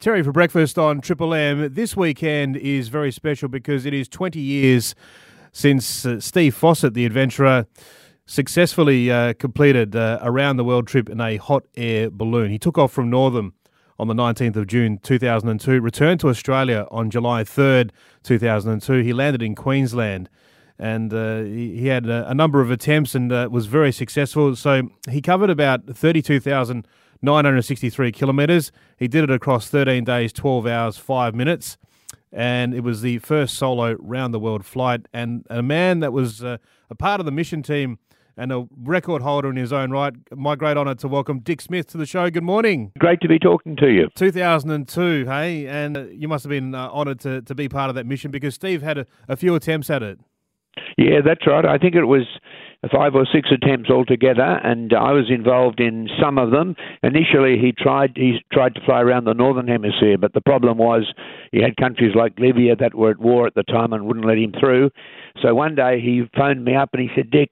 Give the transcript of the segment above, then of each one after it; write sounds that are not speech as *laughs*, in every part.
Terry for breakfast on Triple M. This weekend is very special because it is 20 years since uh, Steve Fossett, the adventurer, successfully uh, completed uh, a round the world trip in a hot air balloon. He took off from Northam on the 19th of June 2002, returned to Australia on July 3rd, 2002. He landed in Queensland and uh, he, he, had a, a, number of attempts and uh, was very successful. So he covered about 32,963 kilometres. He did it across 13 days, 12 hours, 5 minutes. And it was the first solo round the world flight. And a man that was uh, a part of the mission team and a record holder in his own right. My great honour to welcome Dick Smith to the show. Good morning. Great to be talking to you. 2002, hey? And uh, you must have been uh, honoured to, to be part of that mission because Steve had a, a few attempts at it. Yeah, that's right. I think it was five or six attempts altogether, and I was involved in some of them. Initially, he tried he tried to fly around the northern hemisphere, but the problem was he had countries like Libya that were at war at the time and wouldn't let him through. So one day he phoned me up and he said, "Dick,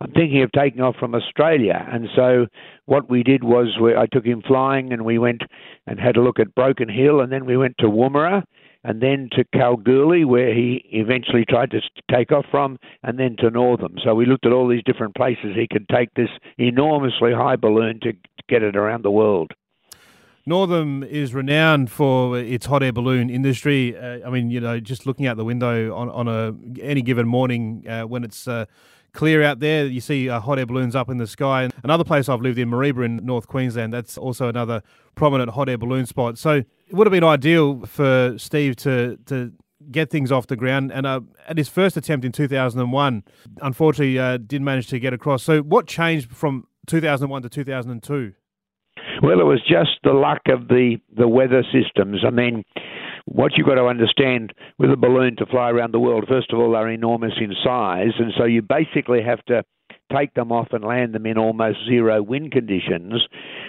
I'm thinking of taking off from Australia." And so what we did was we, I took him flying, and we went and had a look at Broken Hill, and then we went to Woomera and then to Kalgoorlie, where he eventually tried to take off from, and then to Northam. So we looked at all these different places he could take this enormously high balloon to get it around the world. Northam is renowned for its hot air balloon industry. Uh, I mean, you know, just looking out the window on, on a any given morning uh, when it's uh, clear out there. You see uh, hot air balloons up in the sky. And Another place I've lived in, Mareeba in North Queensland, that's also another prominent hot air balloon spot. So it would have been ideal for Steve to to get things off the ground. And uh, at his first attempt in 2001, unfortunately, uh, didn't manage to get across. So what changed from 2001 to 2002? Well, it was just the luck of the, the weather systems. I mean, what you've got to understand with a balloon to fly around the world, first of all, they're enormous in size, and so you basically have to take them off and land them in almost zero wind conditions.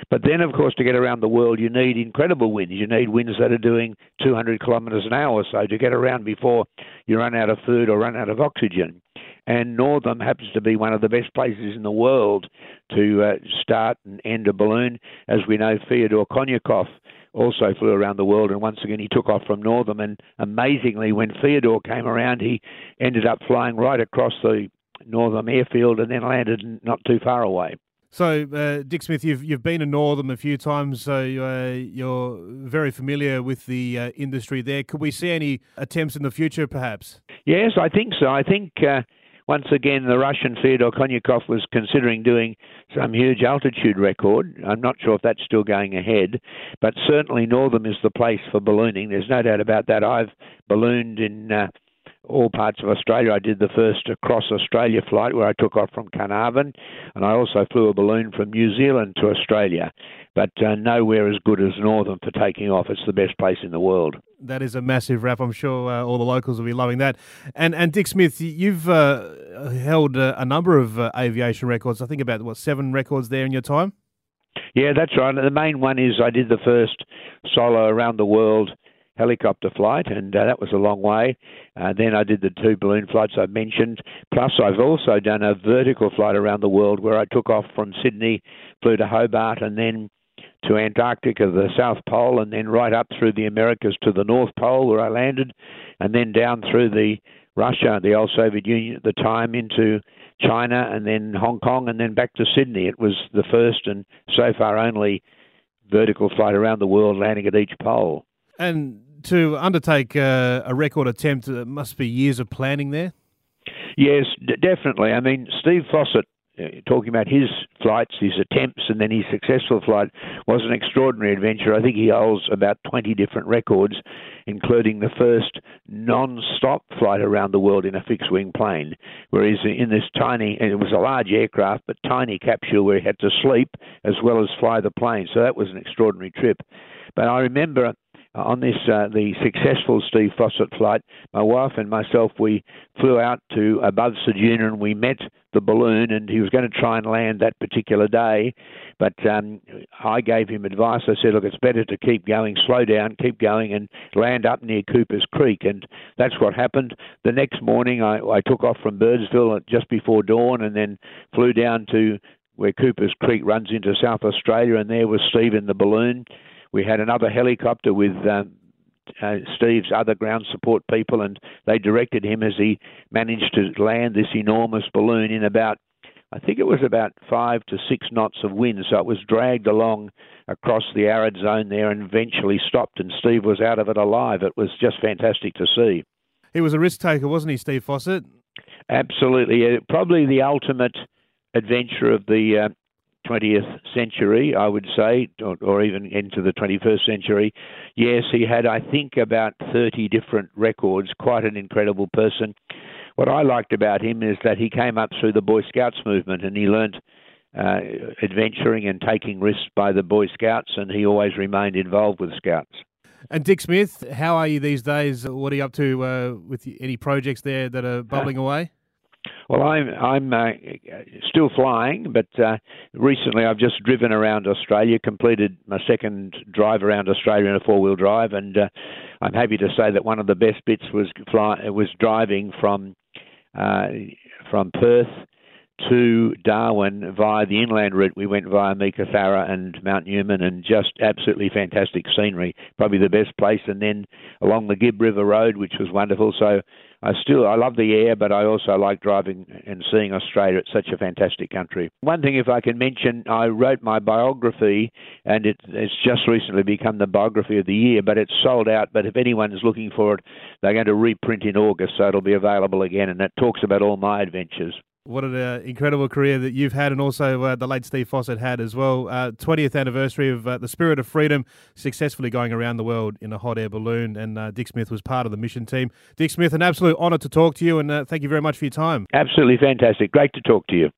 But then, of course, to get around the world, you need incredible winds. You need winds that are doing 200 kilometres an hour or so to get around before you run out of food or run out of oxygen. And Northam happens to be one of the best places in the world to uh, start and end a balloon. As we know, Fyodor Konyukhov also flew around the world, and once again he took off from Northam. And amazingly, when Theodore came around, he ended up flying right across the Northam airfield and then landed not too far away. So, uh, Dick Smith, you've you've been to Northam a few times, so uh, you're very familiar with the uh, industry there. Could we see any attempts in the future, perhaps? Yes, I think so. I think uh, once again, the Russian Fyodor Konyukhov was considering doing some huge altitude record. I'm not sure if that's still going ahead, but certainly Northam is the place for ballooning. There's no doubt about that. I've ballooned in uh, all parts of Australia. I did the first across Australia flight where I took off from Carnarvon, and I also flew a balloon from New Zealand to Australia. But uh, nowhere as good as Northam for taking off. It's the best place in the world that is a massive wrap. I'm sure uh, all the locals will be loving that. And and Dick Smith, you've uh, held uh, a number of uh, aviation records. I think about what seven records there in your time. Yeah, that's right. The main one is I did the first solo around the world helicopter flight, and uh, that was a long way. Uh, then I did the two balloon flights I mentioned. Plus, I've also done a vertical flight around the world where I took off from Sydney, flew to Hobart, and then to Antarctica, the South Pole, and then right up through the Americas to the North Pole where I landed, and then down through the Russia, the old Soviet Union at the time, into China, and then Hong Kong, and then back to Sydney. It was the first and so far only vertical flight around the world, landing at each pole. And to undertake uh, a record attempt, it must be years of planning there. Yes, d- definitely. I mean, Steve Fossett uh, talking about his flights, his attempts, and then his successful flight was an extraordinary adventure. I think he holds about 20 different records, including the first non stop flight around the world in a fixed wing plane, where he's in this tiny, and it was a large aircraft, but tiny capsule where he had to sleep as well as fly the plane. So that was an extraordinary trip. But I remember on this uh, the successful Steve Fossett flight, my wife and myself we flew out to above Ceduna and we met the balloon, and he was going to try and land that particular day, but um, I gave him advice. I said, look, it's better to keep going, slow down, keep going, and land up near Cooper's Creek, and that's what happened. The next morning, I, I took off from Birdsville just before dawn, and then flew down to where Cooper's Creek runs into South Australia, and there was Steve in the balloon we had another helicopter with um, uh, Steve's other ground support people, and they directed him as he managed to land this enormous balloon in about, I think it was about five to six knots of wind. So it was dragged along across the arid zone there and eventually stopped, and Steve was out of it alive. It was just fantastic to see. He was a risk taker, wasn't he, Steve Fossett? Absolutely. Probably the ultimate adventure of the uh, 20th century, I would say, or, or, even into the 21st century. Yes, he had, I think, about 30 different records, quite an incredible person. What I liked about him is that he came up through the Boy Scouts movement and he learnt uh, adventuring and taking risks by the Boy Scouts, and he always remained involved with Scouts. And Dick Smith, how are you these days? What are you up to uh, with any projects there that are bubbling *laughs* away? Well, I'm I'm uh, still flying, but uh, recently I've just driven around Australia, completed my second drive around Australia in a four-wheel drive, and uh, I'm happy to say that one of the best bits was fly was driving from uh, from Perth to Darwin via the inland route. We went via Meekatharra and Mount Newman, and just absolutely fantastic scenery. Probably the best place. And then along the Gibb River Road, which was wonderful. So I still I love the air, but I also like driving and seeing Australia. It's such a fantastic country. One thing, if I can mention, I wrote my biography, and it, it's just recently become the biography of the year. But it's sold out. But if anyone is looking for it, they're going to reprint in August, so it'll be available again. And it talks about all my adventures. What an uh, incredible career that you've had, and also uh, the late Steve Fossett had as well. Uh, 20th anniversary of uh, the Spirit of Freedom, successfully going around the world in a hot air balloon, and uh, Dick Smith was part of the mission team. Dick Smith, an absolute honour to talk to you, and uh, thank you very much for your time. Absolutely fantastic. Great to talk to you.